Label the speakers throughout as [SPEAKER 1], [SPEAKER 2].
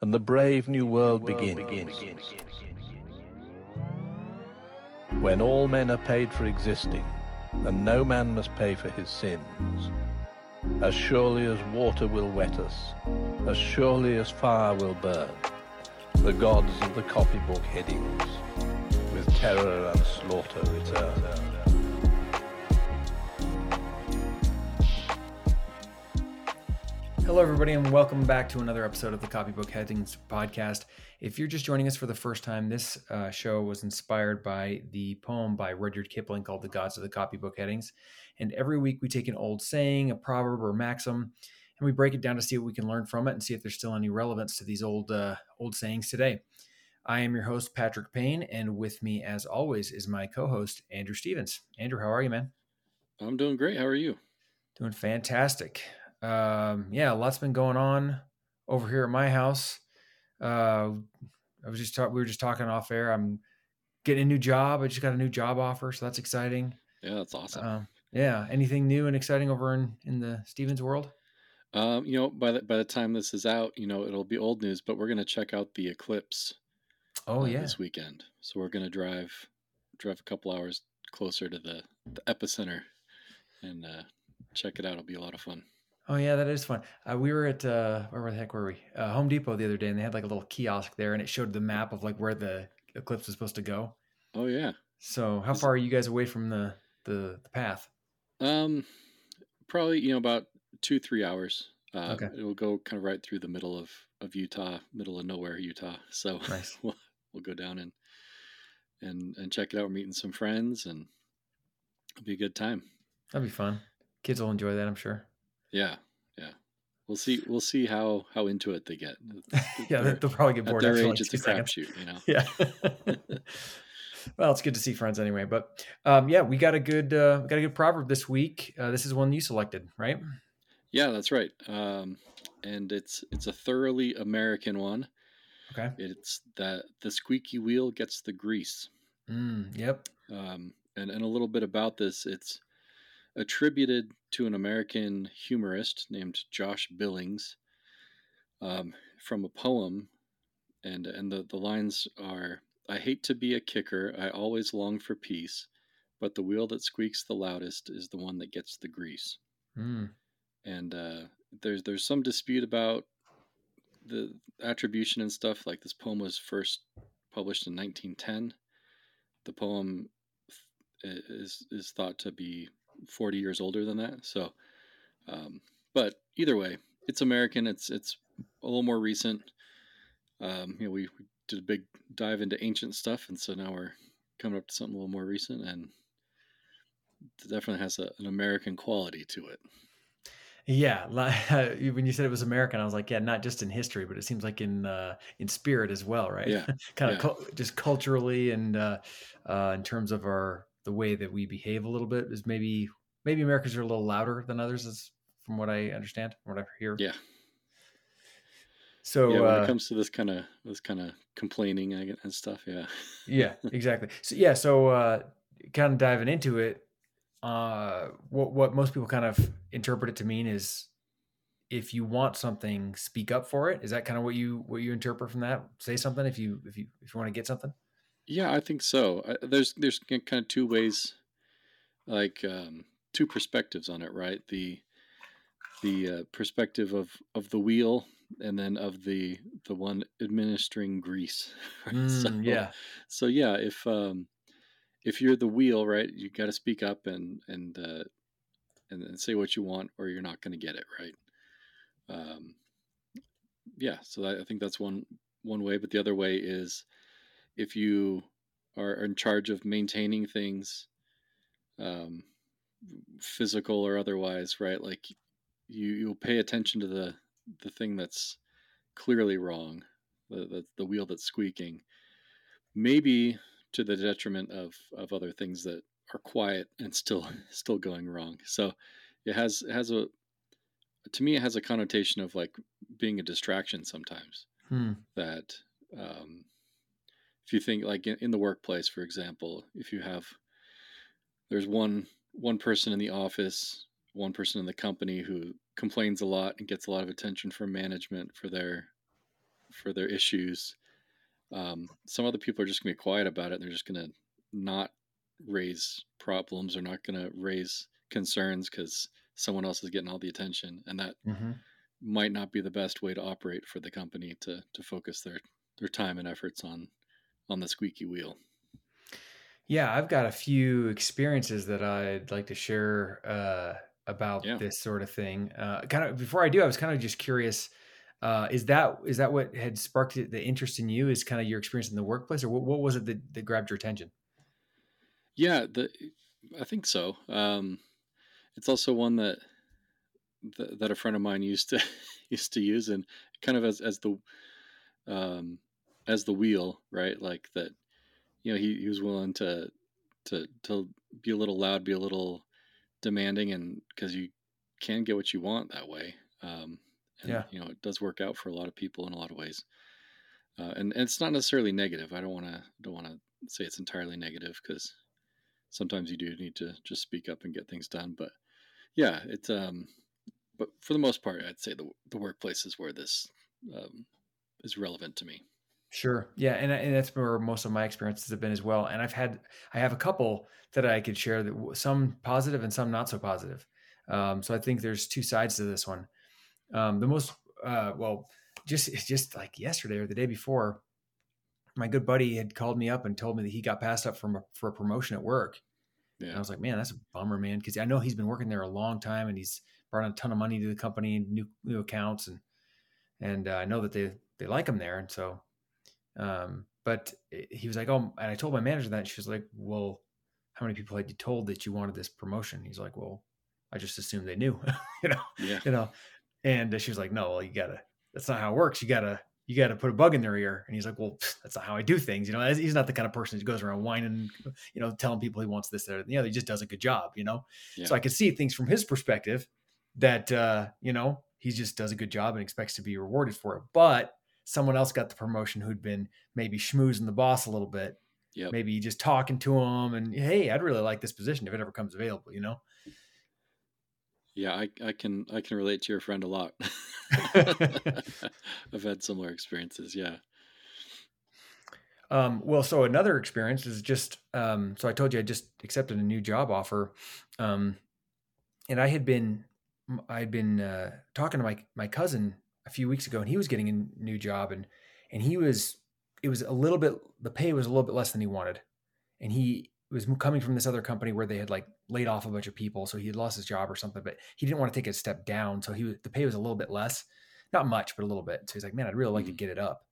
[SPEAKER 1] and the brave new world begins. When all men are paid for existing, and no man must pay for his sins. As surely as water will wet us, as surely as fire will burn, the gods of the copybook headings, with terror and slaughter return.
[SPEAKER 2] Hello, everybody, and welcome back to another episode of the Copybook Headings podcast. If you're just joining us for the first time, this uh, show was inspired by the poem by Rudyard Kipling called The Gods of the Copybook Headings. And every week we take an old saying, a proverb, or a maxim, and we break it down to see what we can learn from it and see if there's still any relevance to these old uh, old sayings today. I am your host, Patrick Payne, and with me, as always, is my co-host, Andrew Stevens. Andrew, how are you, man?
[SPEAKER 3] I'm doing great. How are you?
[SPEAKER 2] Doing fantastic um, yeah, a lot's been going on over here at my house. Uh, I was just talking, we were just talking off air. I'm getting a new job. I just got a new job offer, so that's exciting.
[SPEAKER 3] Yeah, that's awesome.
[SPEAKER 2] Um, yeah, anything new and exciting over in in the Stevens world?
[SPEAKER 3] Um, you know, by the by the time this is out, you know, it'll be old news. But we're gonna check out the eclipse.
[SPEAKER 2] Oh
[SPEAKER 3] uh,
[SPEAKER 2] yeah,
[SPEAKER 3] this weekend. So we're gonna drive drive a couple hours closer to the, the epicenter and uh, check it out. It'll be a lot of fun.
[SPEAKER 2] Oh yeah, that is fun. Uh, we were at uh, where the heck were we? Uh, Home Depot the other day, and they had like a little kiosk there, and it showed the map of like where the eclipse was supposed to go.
[SPEAKER 3] Oh yeah.
[SPEAKER 2] So how far are you guys away from the the, the path?
[SPEAKER 3] Um, probably you know about two three hours. Uh, okay. It will go kind of right through the middle of of Utah, middle of nowhere, Utah. So
[SPEAKER 2] nice.
[SPEAKER 3] we'll we'll go down and and and check it out. We're meeting some friends, and it'll be a good time.
[SPEAKER 2] That'd be fun. Kids will enjoy that, I'm sure.
[SPEAKER 3] Yeah, yeah. We'll see. We'll see how how into it they get.
[SPEAKER 2] yeah, they'll probably get bored.
[SPEAKER 3] At their age, it's a crapshoot, you know.
[SPEAKER 2] Yeah. well, it's good to see friends anyway. But um, yeah, we got a good uh, got a good proverb this week. Uh, this is one you selected, right?
[SPEAKER 3] Yeah, that's right. Um, and it's it's a thoroughly American one.
[SPEAKER 2] Okay.
[SPEAKER 3] It's that the squeaky wheel gets the grease.
[SPEAKER 2] Mm, yep.
[SPEAKER 3] Um, and and a little bit about this. It's attributed to an American humorist named Josh Billings um, from a poem, and and the, the lines are I hate to be a kicker, I always long for peace, but the wheel that squeaks the loudest is the one that gets the grease.
[SPEAKER 2] Mm.
[SPEAKER 3] And uh, there's there's some dispute about the attribution and stuff. Like this poem was first published in 1910. The poem is is thought to be 40 years older than that. So, um, but either way, it's American. It's it's a little more recent. Um, you know, we, we, did a big dive into ancient stuff, and so now we're coming up to something a little more recent, and it definitely has a, an American quality to it.
[SPEAKER 2] Yeah, when you said it was American, I was like, yeah, not just in history, but it seems like in uh, in spirit as well, right?
[SPEAKER 3] Yeah,
[SPEAKER 2] kind of yeah. just culturally and uh, uh, in terms of our the way that we behave a little bit is maybe maybe Americans are a little louder than others, is from what I understand, from what I hear.
[SPEAKER 3] Yeah.
[SPEAKER 2] So
[SPEAKER 3] yeah, when uh, it comes to this kind of this kind of complaining and stuff, yeah.
[SPEAKER 2] yeah, exactly. So yeah, so uh, kind of diving into it, uh, what what most people kind of interpret it to mean is if you want something, speak up for it. Is that kind of what you what you interpret from that? Say something if you if you if you want to get something.
[SPEAKER 3] Yeah, I think so. There's there's kind of two ways, like um, two perspectives on it, right? The the uh, perspective of of the wheel, and then of the the one administering grease.
[SPEAKER 2] Right? Mm, so, yeah.
[SPEAKER 3] So yeah, if um, if you're the wheel, right, you got to speak up and and uh, and, and say what you want, or you're not going to get it right. Um, yeah, so I think that's one one way, but the other way is if you are in charge of maintaining things, um, physical or otherwise, right? Like you you'll pay attention to the the thing that's clearly wrong, the the, the wheel that's squeaking, maybe to the detriment of of other things that are quiet and still still going wrong. So it has it has a to me it has a connotation of like being a distraction sometimes.
[SPEAKER 2] Hmm.
[SPEAKER 3] That um, if you think like in, in the workplace, for example, if you have there's one one person in the office, one person in the company who complains a lot and gets a lot of attention from management for their for their issues. Um, some other people are just gonna be quiet about it. And they're just gonna not raise problems or not gonna raise concerns because someone else is getting all the attention, and that
[SPEAKER 2] Mm-hmm.
[SPEAKER 3] might not be the best way to operate for the company to to focus their their time and efforts on on the squeaky wheel.
[SPEAKER 2] Yeah, I've got a few experiences that I'd like to share uh, about
[SPEAKER 3] Yeah.
[SPEAKER 2] this sort of thing. Uh, kind of before I do, I was kind of just curious. Uh, is that is that what had sparked the interest in you? Is kind of your experience in the workplace, or what, what was it that, that grabbed your attention?
[SPEAKER 3] Yeah, the I think so. Um, it's also one that, that that a friend of mine used to used to use, and kind of as as the um, as the wheel, right? Like that, you know, he, he was willing to to to be a little loud, be a little demanding, and because you can get what you want that way. Um, and,
[SPEAKER 2] Yeah.
[SPEAKER 3] you know, it does work out for a lot of people in a lot of ways. Uh, and, and it's not necessarily negative. I don't want to don't want to say it's entirely negative because sometimes you do need to just speak up and get things done. But yeah, it's um, but for the most part, I'd say the the workplace is where this um, is relevant to me.
[SPEAKER 2] Sure. Yeah, and and that's where most of my experiences have been as well. And I've had I have a couple that I could share that some positive and some not so positive. Um, so I think there's two sides to this one. Um, the most uh, well, just it's just like yesterday or the day before, my good buddy had called me up and told me that he got passed up from a, for a promotion at work. And I was like, man, that's a bummer, man, because I know he's been working there a long time and he's brought in a ton of money to the company, new new accounts, and and uh, I know that they they like him there, and so. Um, but he was like, oh, and I told my manager that, and she was like, well, how many people had you told that you wanted this promotion? He's like, well, I just assumed they knew, you know,
[SPEAKER 3] yeah,
[SPEAKER 2] you know, and she was like, no, well, you gotta, that's not how it works. You gotta, you gotta put a bug in their ear. And he's like, well, that's not how I do things. You know, he's not the kind of person who goes around whining, you know, telling people he wants this, that, or the other. He just does a good job, you know?
[SPEAKER 3] yeah,
[SPEAKER 2] So I could see things from his perspective that, uh, you know, he just does a good job and expects to be rewarded for it. But someone else got the promotion who'd been maybe schmoozing the boss a little bit,
[SPEAKER 3] Yep.
[SPEAKER 2] maybe just talking to him and, hey, I'd really like this position if it ever comes available, you know?
[SPEAKER 3] yeah. I, I can I can relate to your friend a lot. I've had similar experiences. Yeah,
[SPEAKER 2] Um, well, so another experience is just um, so I told you I just accepted a new job offer, um, and I had been I had been uh, talking to my my cousin a few weeks ago, and he was getting a new job, and and he was it was a little bit the pay was a little bit less than he wanted, and he was coming from this other company where they had like laid off a bunch of people, so he had lost his job or something, but he didn't want to take a step down, so he was the pay was a little bit less, not much, but a little bit. So he's like, man, I'd really like to
[SPEAKER 3] Mhm.
[SPEAKER 2] get it up.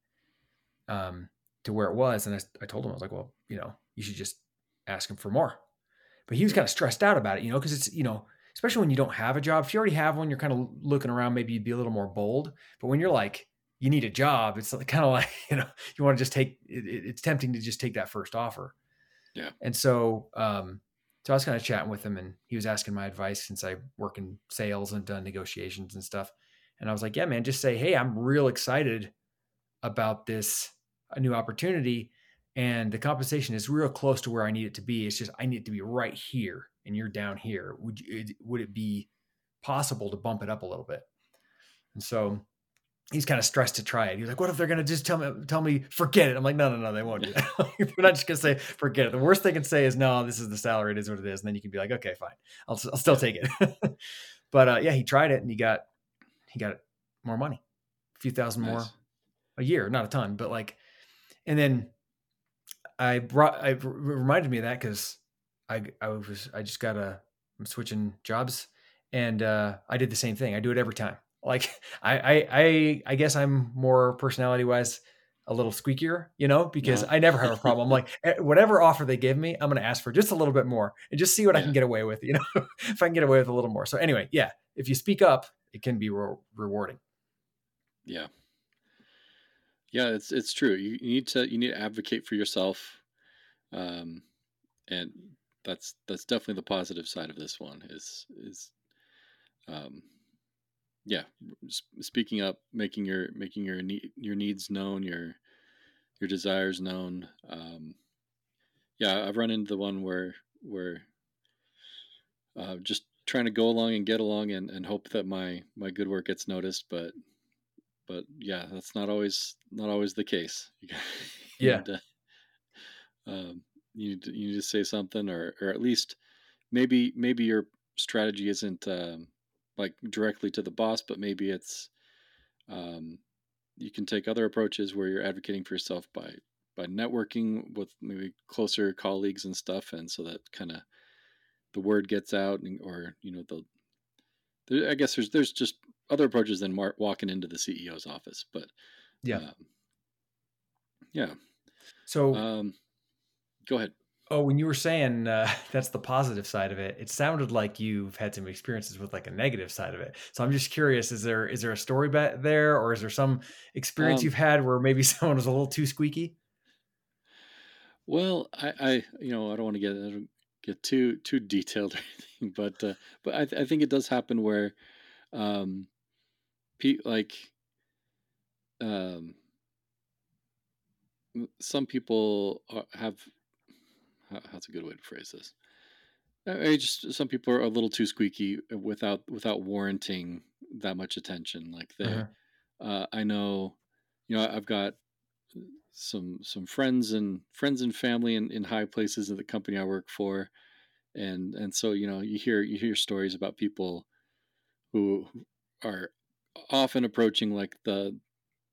[SPEAKER 2] Um, to where it was. And I, I told him, I was like, well, you know, you should just ask him for more. But he was kind of stressed out about it, you know, because it's, you know, especially when you don't have a job. If you already have one, you're kind of looking around, maybe you'd be a little more bold. But when you're like, you need a job, it's kind of like, you know, you want to just take it, it- it's tempting to just take that first offer.
[SPEAKER 3] Yeah.
[SPEAKER 2] And so, um, so I was kind of chatting with him and he was asking my advice since I work in sales and done negotiations and stuff. And I was like, yeah, man, just say, hey, I'm real excited about this a new opportunity and the compensation is real close to where I need it to be. It's just I need it to be right here and you're down here. Would you, it- would it be possible to bump it up a little bit? And so he's kind of stressed to try it. He's like, "What if they're going to just tell me tell me forget it?" I'm like, "No, no, no, they won't do that. They're not just going to say forget it. The worst they can say is no, this is the salary. It is what it is." And then you can be like, "Okay, fine. I'll, I'll still take it." but uh, yeah, he tried it and he got he got more money, a few thousand more a year, not a ton, but like, and then I brought, I reminded me of that because I, I was, I just got a, I'm switching jobs and uh, I did the same thing. I do it every time. Like I, I, I, I guess I'm more personality wise a little squeakier, you know, because
[SPEAKER 3] Yeah.
[SPEAKER 2] I never have a problem. Like, eh, whatever offer they give me, I'm going to ask for just a little bit more and just see what I can get away with, you know, if I can get away with a little more. So anyway, yeah, if you speak up, it can be re- rewarding.
[SPEAKER 3] Yeah. Yeah, it's it's true. You, you need to you need to advocate for yourself, um, and that's that's definitely the positive side of this one. Is is, um, yeah, speaking up, making your making your need, your needs known, your your desires known. Um, yeah, I've run into the one where where uh, just trying to go along and get along and, and hope that my my good work gets noticed, but but yeah, that's not always not always the case.
[SPEAKER 2] yeah.
[SPEAKER 3] and, uh, um, you need to, you need to say something, or or at least maybe maybe your strategy isn't um, like directly to the boss, but maybe it's um, you can take other approaches where you're advocating for yourself by by networking with maybe closer colleagues and stuff, and so that kind of the word gets out, and, or you know the I guess there's there's just other approaches than mar- walking into the CEO's office, but
[SPEAKER 2] yeah,
[SPEAKER 3] um, yeah.
[SPEAKER 2] So,
[SPEAKER 3] um, go ahead.
[SPEAKER 2] Oh, when you were saying uh, that's the positive side of it, it sounded like you've had some experiences with like a negative side of it. So I'm just curious: is there is there a story bet there, or is there some experience um, you've had where maybe someone was a little too squeaky?
[SPEAKER 3] Well, I, I you know I don't want to get get too too detailed or anything, but uh, but I, th- I think it does happen where, um, pe- like, um, some people have how's a good way to phrase this? I just some people are a little too squeaky without without warranting that much attention. Like they, uh-huh. uh, I know, you know, I've got some some friends and friends and family in, in high places of the company I work for, and and so you know you hear you hear stories about people who are often approaching like the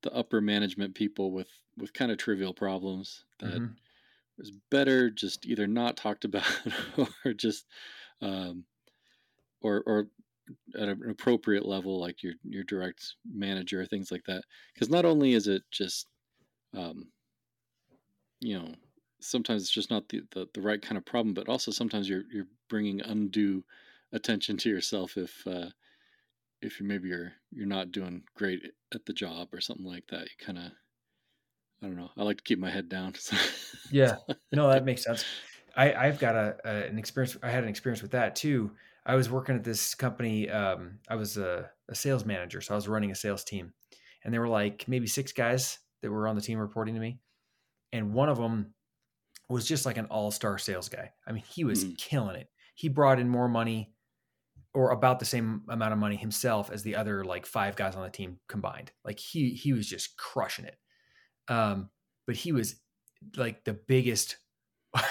[SPEAKER 3] the upper management people with with kind of trivial problems that mm-hmm was better just either not talked about or just um, or or at an appropriate level like your your direct manager things like that. Because not only is it just um, you know sometimes it's just not the, the, the right kind of problem but also sometimes you're you're bringing undue attention to yourself if uh, if you maybe you're you're not doing great at the job or something like that. You kind of I don't know. I like to keep my head down.
[SPEAKER 2] yeah, no, that makes sense. I, I've got a, a, an experience. I had an experience with that too. I was working at this company. Um, I was a, a, sales manager, so I was running a sales team, and there were like maybe six guys that were on the team reporting to me, and one of them was just like an all-star sales guy. I mean, he was mm. killing it. He brought in more money, or about the same amount of money himself as the other like five guys on the team combined. Like he he was just crushing it. Um, but he was like the biggest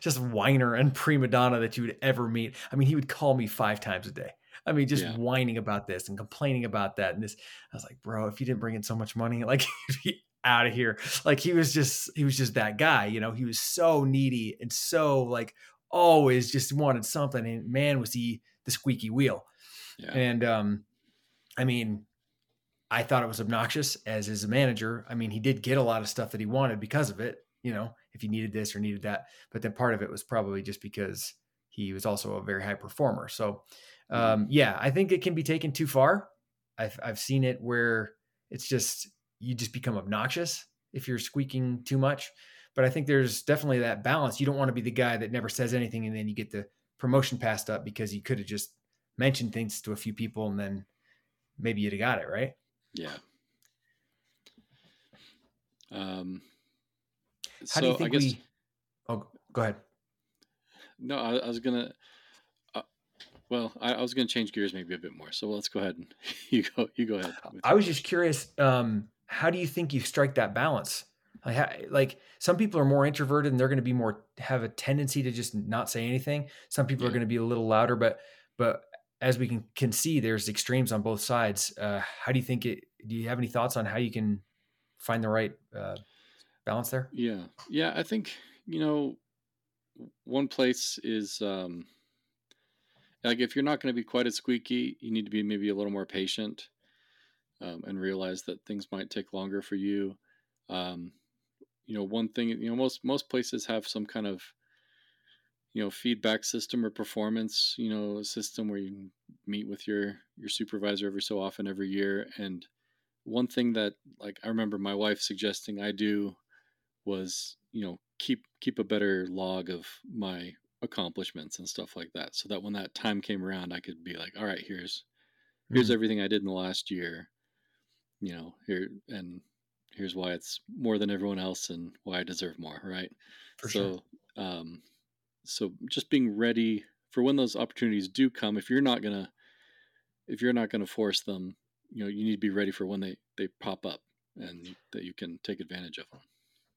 [SPEAKER 2] just whiner and prima donna that you would ever meet. I mean, he would call me five times a day. I mean, just yeah. whining about this and complaining about that and this. I was like, bro, if you didn't bring in so much money, like be out of here. Like he was just, he was just that guy. You know, he was so needy and so like always just wanted something. And man, was he the squeaky wheel. Yeah. And um, I mean, I thought it was obnoxious as his manager. I mean, he did get a lot of stuff that he wanted because of it, you know, if he needed this or needed that. But then part of it was probably just because he was also a very high performer. So, mm-hmm. um, yeah, I think it can be taken too far. I've, I've seen it where it's just, you just become obnoxious if you're squeaking too much. But I think there's definitely that balance. You don't want to be the guy that never says anything and then you get the promotion passed up because you could have just mentioned things to a few people and then maybe you'd have got it, right?
[SPEAKER 3] Yeah. Um,
[SPEAKER 2] How so do you think guess, we? Oh, go ahead.
[SPEAKER 3] No, I, I was gonna. Uh, well, I, I, was gonna change gears maybe a bit more. So let's go ahead and you go. You go ahead.
[SPEAKER 2] I was just curious. Um, how do you think you strike that balance? Like, how, like some people are more introverted and they're going to be more have a tendency to just not say anything. Some people yeah. are going to be a little louder, but but as we can can see, there's extremes on both sides. Uh, how do you think it? Do you have any thoughts on how you can find the right uh, balance there?
[SPEAKER 3] Yeah, yeah. I think you know, one place is um, like if you're not going to be quite as squeaky, you need to be maybe a little more patient um, and realize that things might take longer for you. Um, you know, one thing you know most most places have some kind of you know feedback system or performance you know system where you meet with your your supervisor every so often every year and one thing that like i remember my wife suggesting i do was you know keep keep a better log of my accomplishments and stuff like that so that when that time came around i could be like all right here's here's mm-hmm. everything i did in the last year you know here and here's why it's more than everyone else and why i deserve more right For so sure. um so just being ready for when those opportunities do come if you're not gonna if you're not gonna force them you know you need to be ready for when they they pop up and that you can take advantage of them.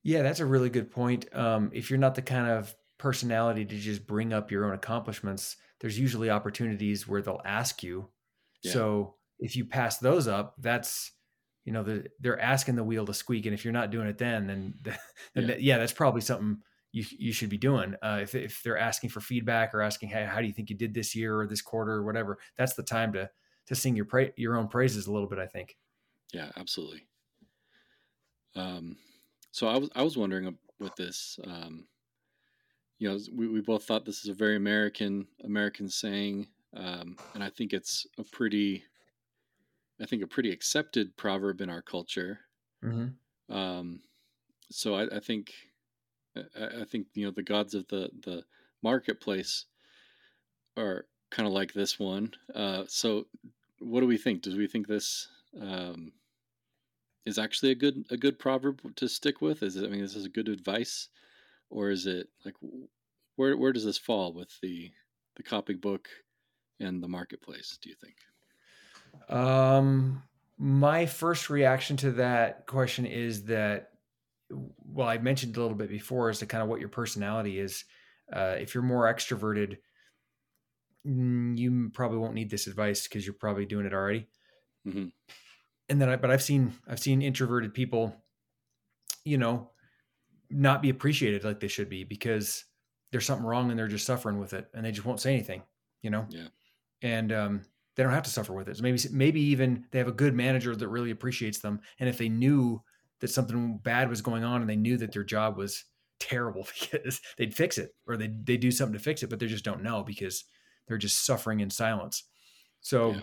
[SPEAKER 2] Yeah, that's a really good point. Um, if you're not the kind of personality to just bring up your own accomplishments, there's usually opportunities where they'll ask you. Yeah. So if you pass those up, that's you know the, they're asking the wheel to squeak, and if you're not doing it, then then, then yeah. yeah. that's probably something you you should be doing. Uh, if if they're asking for feedback or asking, hey, how do you think you did this year or this quarter or whatever, that's the time to to sing your pra- your own praises a little bit. I think.
[SPEAKER 3] Yeah, absolutely. Um, so I was I was wondering with this. Um, you know, we, we both thought this is a very American American saying, um, and I think it's a pretty, I think a pretty accepted proverb in our culture. Mm-hmm. Um, so I, I think, I, think you know the gods of the the marketplace are kind of like this one. Uh, so what do we think? Do we think this um, is actually a good a good proverb to stick with? Is it? I mean, this is a good advice or is it like where where does this fall with the the copybook and the marketplace? Do you think?
[SPEAKER 2] Um, my first reaction to that question is that, well, I mentioned a little bit before as to kind of what your personality is. Uh, if you're more extroverted, mm, you probably won't need this advice because you're probably doing it already. Mm-hmm. And then, I, but I've seen I've seen introverted people, you know, not be appreciated like they should be because there's something wrong and they're just suffering with it and they just won't say anything, you know?
[SPEAKER 3] Yeah.
[SPEAKER 2] And um, they don't have to suffer with it. So maybe, maybe even they have a good manager that really appreciates them. And if they knew that something bad was going on and they knew that their job was terrible because they'd fix it or they they do something to fix it, but they just don't know because they're just suffering in silence. So, yeah.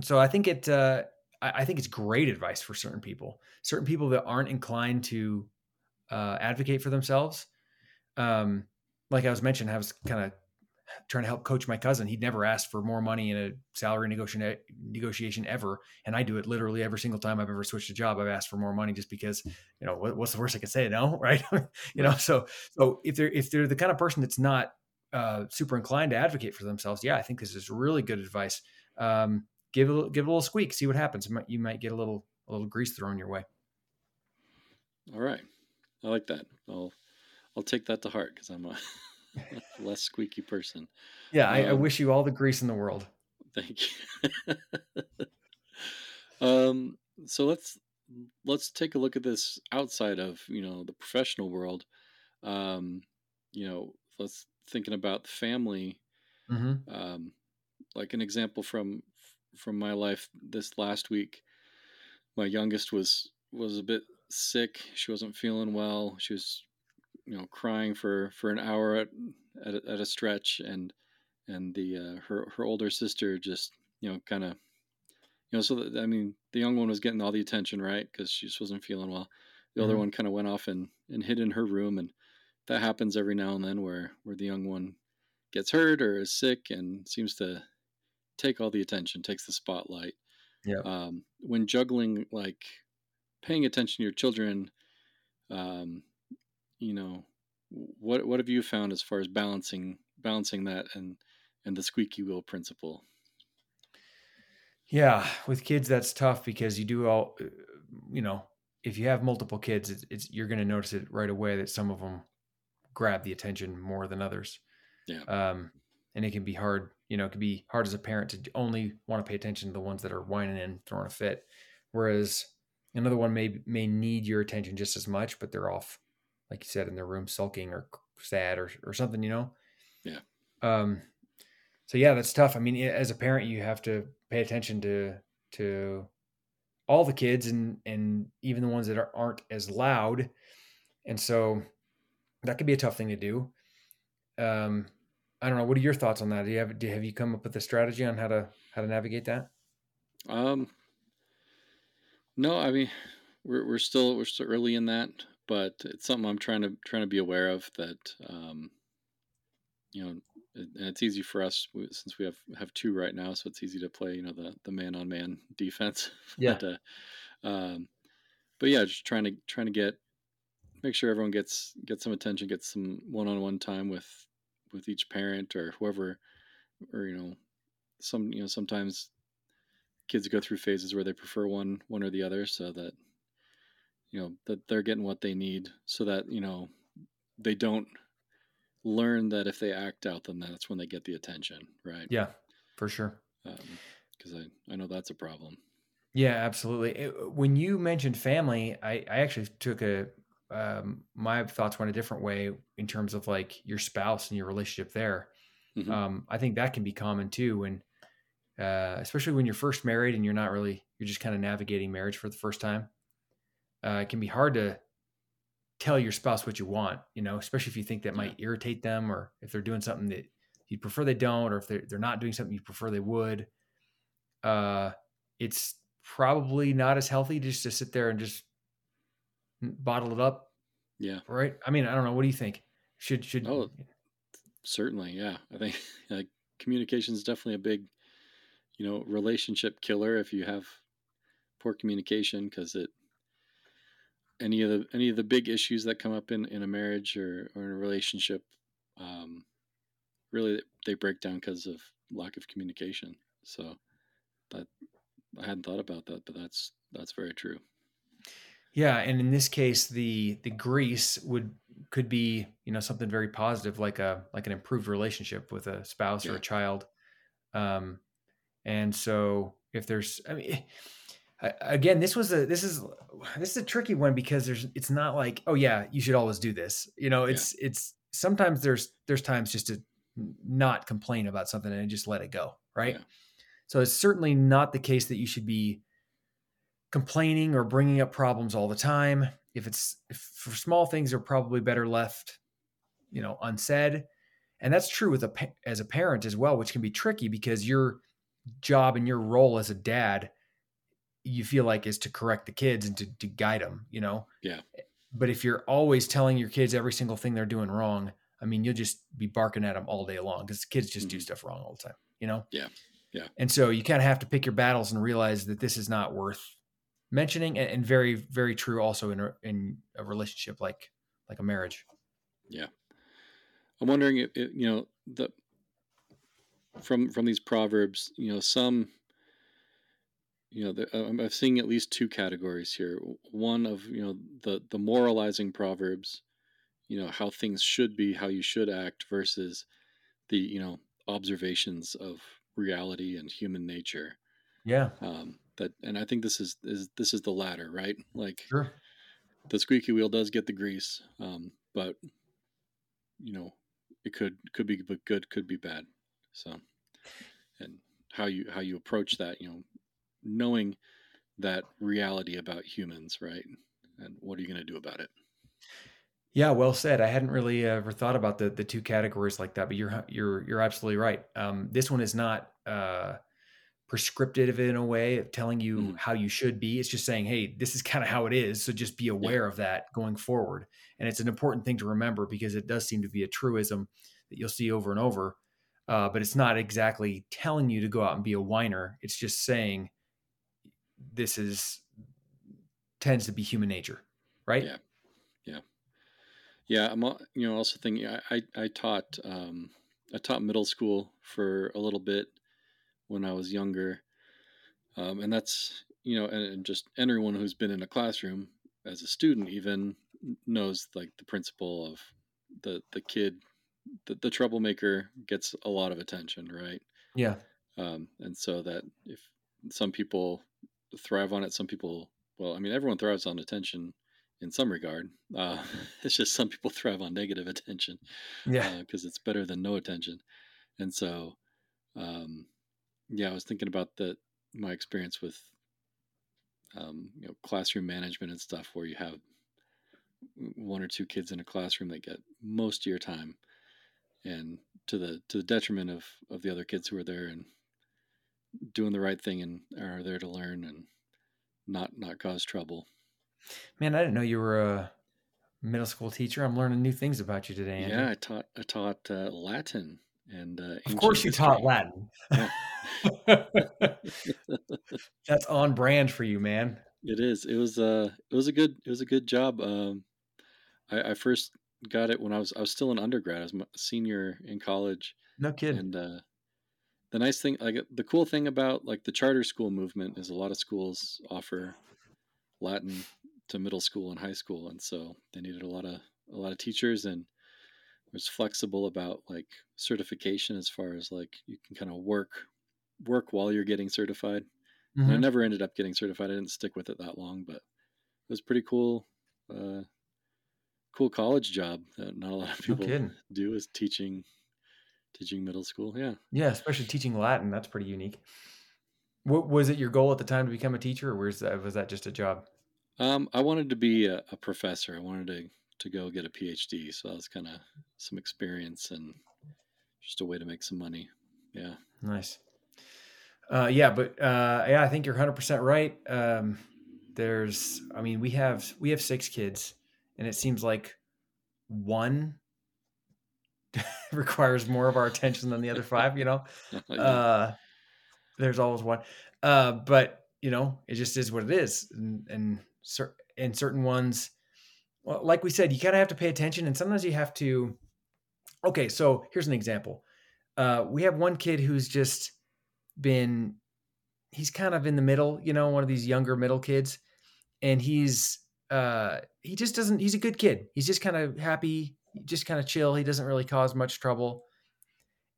[SPEAKER 2] so I think it, uh, I, I think it's great advice for certain people, certain people that aren't inclined to uh, advocate for themselves. Um, like I was mentioning, I was kind of trying to help coach my cousin. He'd never asked for more money in a salary negotiation negotiation ever, and I do it literally every single time I've ever switched a job. I've asked for more money just because you know what, what's the worst I can say? No, right? you know, so so if they're if they're the kind of person that's not uh, super inclined to advocate for themselves, yeah, I think this is really good advice. Um, give it give it a little squeak, see what happens. You might, you might get a little a little grease thrown your way.
[SPEAKER 3] All right. I like that. I'll I'll take that to heart because I'm a less squeaky person.
[SPEAKER 2] Yeah, um, I, I, um, wish you all the grease in the world.
[SPEAKER 3] Thank you. um, so let's let's take a look at this outside of you know the professional world. Um, you know, let's thinking about family. Mm-hmm. Um, like an example from from my life this last week, my youngest was was a bit sick. She wasn't feeling well. She was, you know, crying for for an hour at at a, at a stretch, and and the uh, her her older sister just you know kind of you know so that, I mean the young one was getting all the attention right because she just wasn't feeling well. The mm-hmm. other one kind of went off and and hid in her room, and that happens every now and then where where the young one gets hurt or is sick and seems to take all the attention, takes the spotlight.
[SPEAKER 2] Yeah.
[SPEAKER 3] Um, when juggling like paying attention to your children, um, you know, what what have you found as far as balancing balancing that and and the squeaky wheel principle?
[SPEAKER 2] Yeah, with kids that's tough because you do all, uh, you know, if you have multiple kids, it's, it's you're going to notice it right away that some of them grab the attention more than others.
[SPEAKER 3] Yeah.
[SPEAKER 2] Um, and it can be hard, you know, it can be hard as a parent to only want to pay attention to the ones that are whining and throwing a fit. Whereas Another one may may need your attention just as much, but they're off, like you said, in their room sulking or sad or or something, you know.
[SPEAKER 3] Yeah.
[SPEAKER 2] Um. So yeah, that's tough. I mean, as a parent, you have to pay attention to to all the kids and and even the ones that are, aren't as loud, and so that could be a tough thing to do. Um, I don't know. What are your thoughts on that? Do you have do, have you come up with a strategy on how to how to navigate that?
[SPEAKER 3] Um, no, I mean we're we're still we're still early in that, but it's something I'm trying to trying to be aware of that um, you know, and it's easy for us since we have have two right now, so it's easy to play you know the the man on man defense.
[SPEAKER 2] Yeah.
[SPEAKER 3] but, uh, um, but yeah, just trying to trying to get make sure everyone gets gets some attention, gets some one on one time with with each parent or whoever, or you know, some you know sometimes kids go through phases where they prefer one one or the other, so that you know that they're getting what they need, so that you know they don't learn that if they act out, then that's when they get the attention, right?
[SPEAKER 2] Yeah, for sure.
[SPEAKER 3] Because um, I I know that's a problem.
[SPEAKER 2] Yeah, absolutely. It, when you mentioned family, I, I actually took a um, my thoughts went a different way in terms of like your spouse and your relationship there. Mm-hmm. Um, I think that can be common too when, uh, especially when you're first married and you're not really you're just kind of navigating marriage for the first time. Uh, it can be hard to tell your spouse what you want, you know, especially if you think that might irritate them or if they're doing something that you'd prefer they don't, or if they're, they're not doing something you prefer they would. Uh, it's probably not as healthy just to sit there and just bottle it up.
[SPEAKER 3] Yeah.
[SPEAKER 2] Right. I mean, I don't know. What do you think? Should, should,
[SPEAKER 3] oh, certainly. Yeah. I think like communication is definitely a big, you know, relationship killer if you have poor communication because it, any of the any of the big issues that come up in, in a marriage or, or in a relationship um, really they break down because of lack of communication so that I hadn't thought about that, but that's that's very true.
[SPEAKER 2] Yeah, and in this case, the the grease would could be you know something very positive, like a like an improved relationship with a spouse yeah. or a child. Um, and so if there's, I mean, again, this was a this is this is a tricky one because there's it's not like oh yeah you should always do this. You know, it's yeah. it's sometimes there's there's times just to not complain about something and just let it go, right? Yeah. So it's certainly not the case that you should be complaining or bringing up problems all the time. If it's if for small things, are probably better left, you know, unsaid. And that's true with a as a parent as well, which can be tricky because your job and your role as a dad, you feel like is to correct the kids and to, to guide them, you know.
[SPEAKER 3] Yeah.
[SPEAKER 2] But if you're always telling your kids every single thing they're doing wrong, I mean, you'll just be barking at them all day long because kids just mm-hmm. do stuff wrong all the time, you know.
[SPEAKER 3] Yeah. Yeah.
[SPEAKER 2] And so you kind of have to pick your battles and realize that this is not worth mentioning and, and very, very true also in a, in a relationship like, like a marriage.
[SPEAKER 3] Yeah. I'm wondering if, if you know, the, from, from these Proverbs, you know, some, you know, the, I'm, I'm seeing at least two categories here. One of, you know, the, the moralizing Proverbs, you know, how things should be, how you should act versus the, you know, observations of reality and human nature.
[SPEAKER 2] Yeah.
[SPEAKER 3] Um, that and I think this is is this is the latter, right? Like
[SPEAKER 2] sure.
[SPEAKER 3] the squeaky wheel does get the grease, um, but you know it could could be good, could be bad. So, and how you how you approach that, you know, knowing that reality about humans, right? And what are you going to do about it?
[SPEAKER 2] Yeah, well said. I hadn't really ever thought about the the two categories like that, but you're you're you're absolutely right. Um, this one is not uh, prescriptive in a way of telling you mm. how you should be. It's just saying, hey, this is kind of how it is. So just be aware yeah. of that going forward. And it's an important thing to remember because it does seem to be a truism that you'll see over and over. Uh, but it's not exactly telling you to go out and be a whiner. It's just saying this is tends to be human nature, right?
[SPEAKER 3] Yeah. Yeah, yeah. I'm you know also thinking I I, I taught um, I taught middle school for a little bit when I was younger, um, and that's you know and, and just anyone who's been in a classroom as a student even knows like the principle of the the kid the, the troublemaker gets a lot of attention right
[SPEAKER 2] yeah
[SPEAKER 3] um, and so that if some people thrive on it some people well i mean everyone thrives on attention in some regard. Uh, it's just some people thrive on negative attention,
[SPEAKER 2] yeah,
[SPEAKER 3] because uh, it's better than no attention. And so, um, yeah, I was thinking about that my experience with um, you know classroom management and stuff, where you have one or two kids in a classroom that get most of your time, and to the to the detriment of of the other kids who are there and doing the right thing and are there to learn and not not cause trouble.
[SPEAKER 2] Man, I didn't know you were a middle school teacher. I'm learning new things about you today.
[SPEAKER 3] Andrew. Yeah, I taught I taught uh, Latin and uh,
[SPEAKER 2] of course you history. taught Latin. That's on brand for you, man.
[SPEAKER 3] It is. It was uh it was a good it was a good job. Um, I, I first got it when I was I was still an undergrad. I was a senior in college.
[SPEAKER 2] No kidding.
[SPEAKER 3] And uh, the nice thing, like the cool thing about like the charter school movement is a lot of schools offer Latin to middle school and high school, and so they needed a lot of a lot of teachers and was flexible about like certification as far as like you can kind of work work while you're getting certified. Mm-hmm. I never ended up getting certified. I didn't stick with it that long, but it was pretty cool. Uh, cool college job that not a lot of people no do is teaching teaching middle school. Yeah.
[SPEAKER 2] Yeah, especially teaching Latin. That's pretty unique. What was it your goal at the time to become a teacher, or was that was that just a job?
[SPEAKER 3] Um, I wanted to be a, a, professor. I wanted to to go get a PhD, so that was kind of some experience and just a way to make some money. Yeah.
[SPEAKER 2] Nice. Uh, yeah, but uh, yeah, I think you're 100 percent right. Um, there's, I mean, we have we have six kids, and it seems like one requires more of our attention than the other five. You know, uh, there's always one, uh, but you know, it just is what it is, and and, cer- and certain ones, well, like we said, you kind of have to pay attention, and sometimes you have to. Okay, so here's an example. Uh, we have one kid who's just been he's kind of in the middle, you know, one of these younger middle kids, and he's uh he just doesn't he's a good kid. He's just kind of happy, just kind of chill. He doesn't really cause much trouble.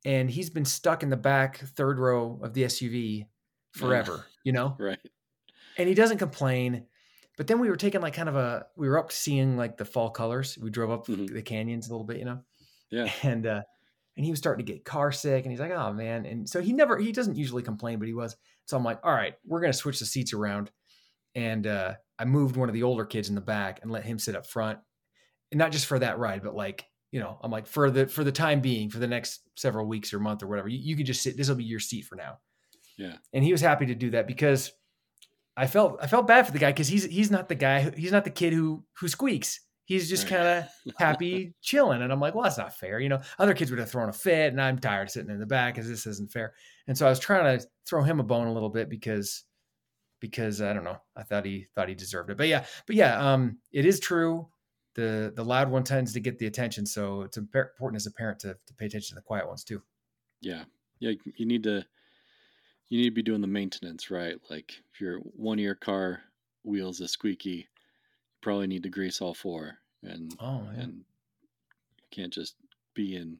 [SPEAKER 2] And he's been stuck in the back third row of the SUV forever, you know?
[SPEAKER 3] Right.
[SPEAKER 2] And he doesn't complain. But then we were taking like kind of a we were up seeing like the fall colors. We drove up mm-hmm. the canyons a little bit, you know.
[SPEAKER 3] Yeah.
[SPEAKER 2] And uh and he was starting to get car sick and he's like, "Oh man." And so he never he doesn't usually complain, but he was. So I'm like, "All right, we're going to switch the seats around." And uh I moved one of the older kids in the back and let him sit up front. And not just for that ride, but like, you know, I'm like for the for the time being, for the next several weeks or month or whatever, you, you could just sit. This will be your seat for now.
[SPEAKER 3] Yeah.
[SPEAKER 2] And he was happy to do that because I felt I felt bad for the guy because he's he's not the guy he's not the kid who who squeaks. He's just right. kind of happy chilling. And I'm like, well, that's not fair. You know, other kids would have thrown a fit and I'm tired of sitting in the back because this isn't fair. And so I was trying to throw him a bone a little bit because because I don't know. I thought he thought he deserved it. But yeah, but yeah, um, it is true. The the loud one tends to get the attention, so it's important as a parent to to pay attention to the quiet ones too.
[SPEAKER 3] Yeah, yeah. You need to you need to be doing the maintenance right. Like if your one of your car wheels is squeaky, you probably need to grease all four, and
[SPEAKER 2] oh, yeah.
[SPEAKER 3] and you can't just be in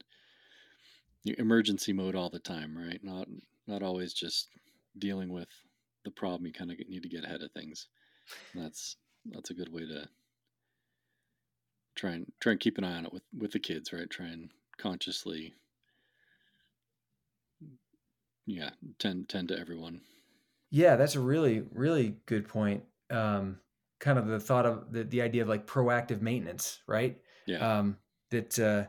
[SPEAKER 3] emergency mode all the time, right? Not not always just dealing with the problem, you kind of need to get ahead of things. And that's that's a good way to try and try and keep an eye on it with with the kids, right? Try and consciously, yeah, tend tend to everyone.
[SPEAKER 2] Yeah, that's a really really good point. Um, kind of the thought of the the idea of like proactive maintenance, right?
[SPEAKER 3] Yeah.
[SPEAKER 2] Um, that uh,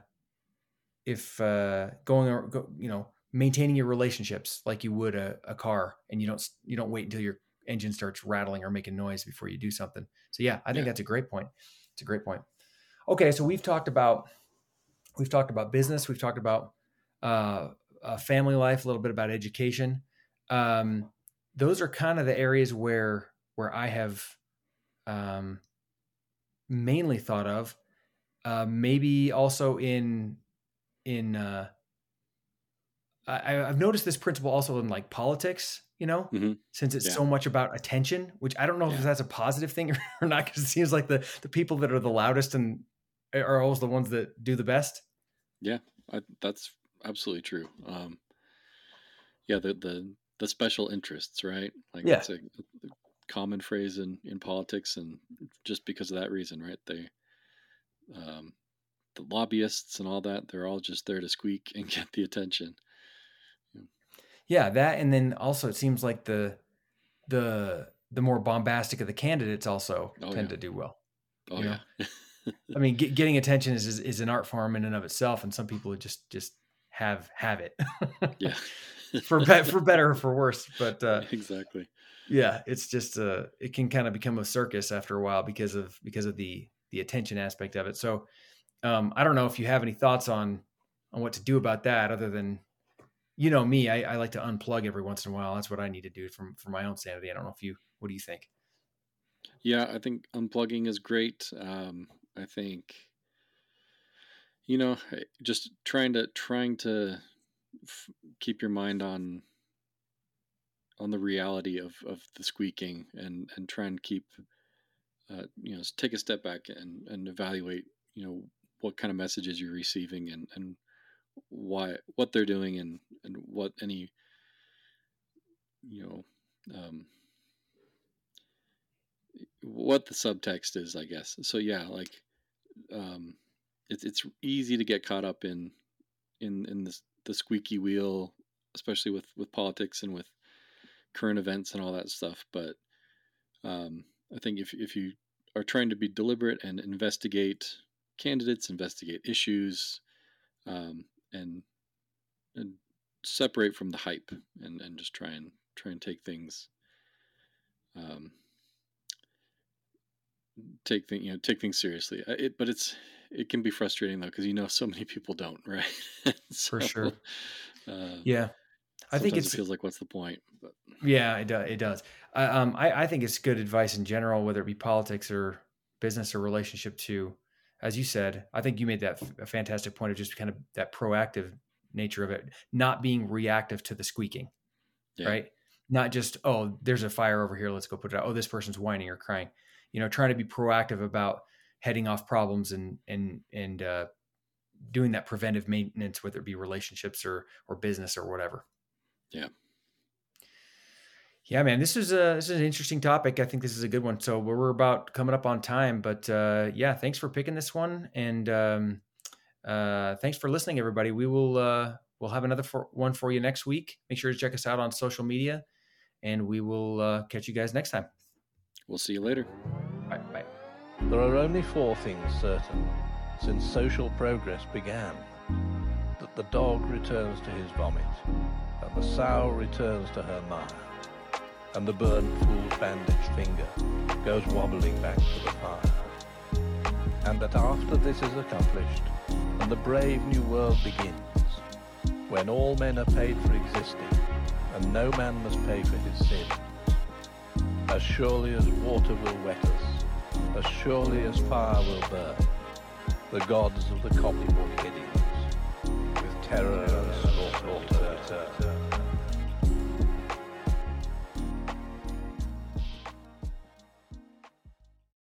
[SPEAKER 2] if uh, going, go, you know, maintaining your relationships like you would a, a car and you don't you don't wait until your engine starts rattling or making noise before you do something so yeah i think yeah. that's a great point it's a great point okay so we've talked about we've talked about business we've talked about uh, uh, family life a little bit about education um, those are kind of the areas where where i have um, mainly thought of uh, maybe also in in uh, I, have noticed this principle also in like politics, you know,
[SPEAKER 3] mm-hmm.
[SPEAKER 2] since it's yeah. so much about attention, which I don't know yeah. if that's a positive thing or not, because it seems like the the people that are the loudest and are always the ones that do the best.
[SPEAKER 3] Yeah, I, that's absolutely true. Um, yeah, the the the special interests, right? Like
[SPEAKER 2] yeah.
[SPEAKER 3] it's a, a common phrase in in politics, and just because of that reason, right? They um, the lobbyists and all that, they're all just there to squeak and get the attention.
[SPEAKER 2] Yeah, that and then also it seems like the the the more bombastic of the candidates also oh, tend yeah. to do well.
[SPEAKER 3] Oh yeah.
[SPEAKER 2] I mean, get, getting attention is, is, is an art form in and of itself, and some people just just have have it.
[SPEAKER 3] yeah.
[SPEAKER 2] for be- for better or for worse, but uh,
[SPEAKER 3] exactly.
[SPEAKER 2] Yeah, it's just uh, it can kind of become a circus after a while because of because of the the attention aspect of it. So, um, I don't know if you have any thoughts on on what to do about that, other than you know me, I, I like to unplug every once in a while. That's what I need to do from for my own sanity. I don't know if you, what do you think?
[SPEAKER 3] Yeah, I think unplugging is great. Um, I think, you know, just trying to trying to f- keep your mind on on the reality of, of the squeaking and and try and keep uh, you know take a step back and and evaluate you know what kind of messages you're receiving and and why what they're doing and and what any you know um, what the subtext is i guess. So yeah like um, it's it's easy to get caught up in in in this the squeaky wheel especially with with politics and with current events and all that stuff. But um, i think if if you are trying to be deliberate and investigate candidates investigate issues um, and and separate from the hype and and just try and try and take things um, take things you know take things seriously. It, but it's it can be frustrating though because you know so many people don't right?
[SPEAKER 2] So, for sure. uh, yeah.
[SPEAKER 3] I think it feels like what's the point? But
[SPEAKER 2] yeah it, does it does. Uh, um, I, I think it's good advice in general whether it be politics or business or relationship to as you said i think you made that f- a fantastic point of just kind of that proactive nature of it not being reactive to the squeaking yeah. right? Not just oh there's a fire over here let's go put it out. Oh this person's whining or crying you know trying to be proactive about heading off problems and and and uh, doing that preventive maintenance whether it be relationships or or business or whatever.
[SPEAKER 3] Yeah.
[SPEAKER 2] Yeah man this is a this is an interesting topic. I think this is a good one. So we're about coming up on time but uh, yeah thanks for picking this one. And um, uh, thanks for listening everybody. We will uh, we'll have another for, one for you next week. Make sure to check us out on social media and we will uh, catch you guys next time.
[SPEAKER 3] We'll see you later
[SPEAKER 1] there are only four things certain since social progress began that the dog returns to his vomit, and the sow returns to her mire, and the burnt fool's bandaged finger goes wobbling back to the fire. And that after this is accomplished, and the brave new world begins, when all men are paid for existing, and no man must pay for his sin, as surely as water will wet us, as surely as fire will burn, the gods of the copybook Headings, with terror and slaughter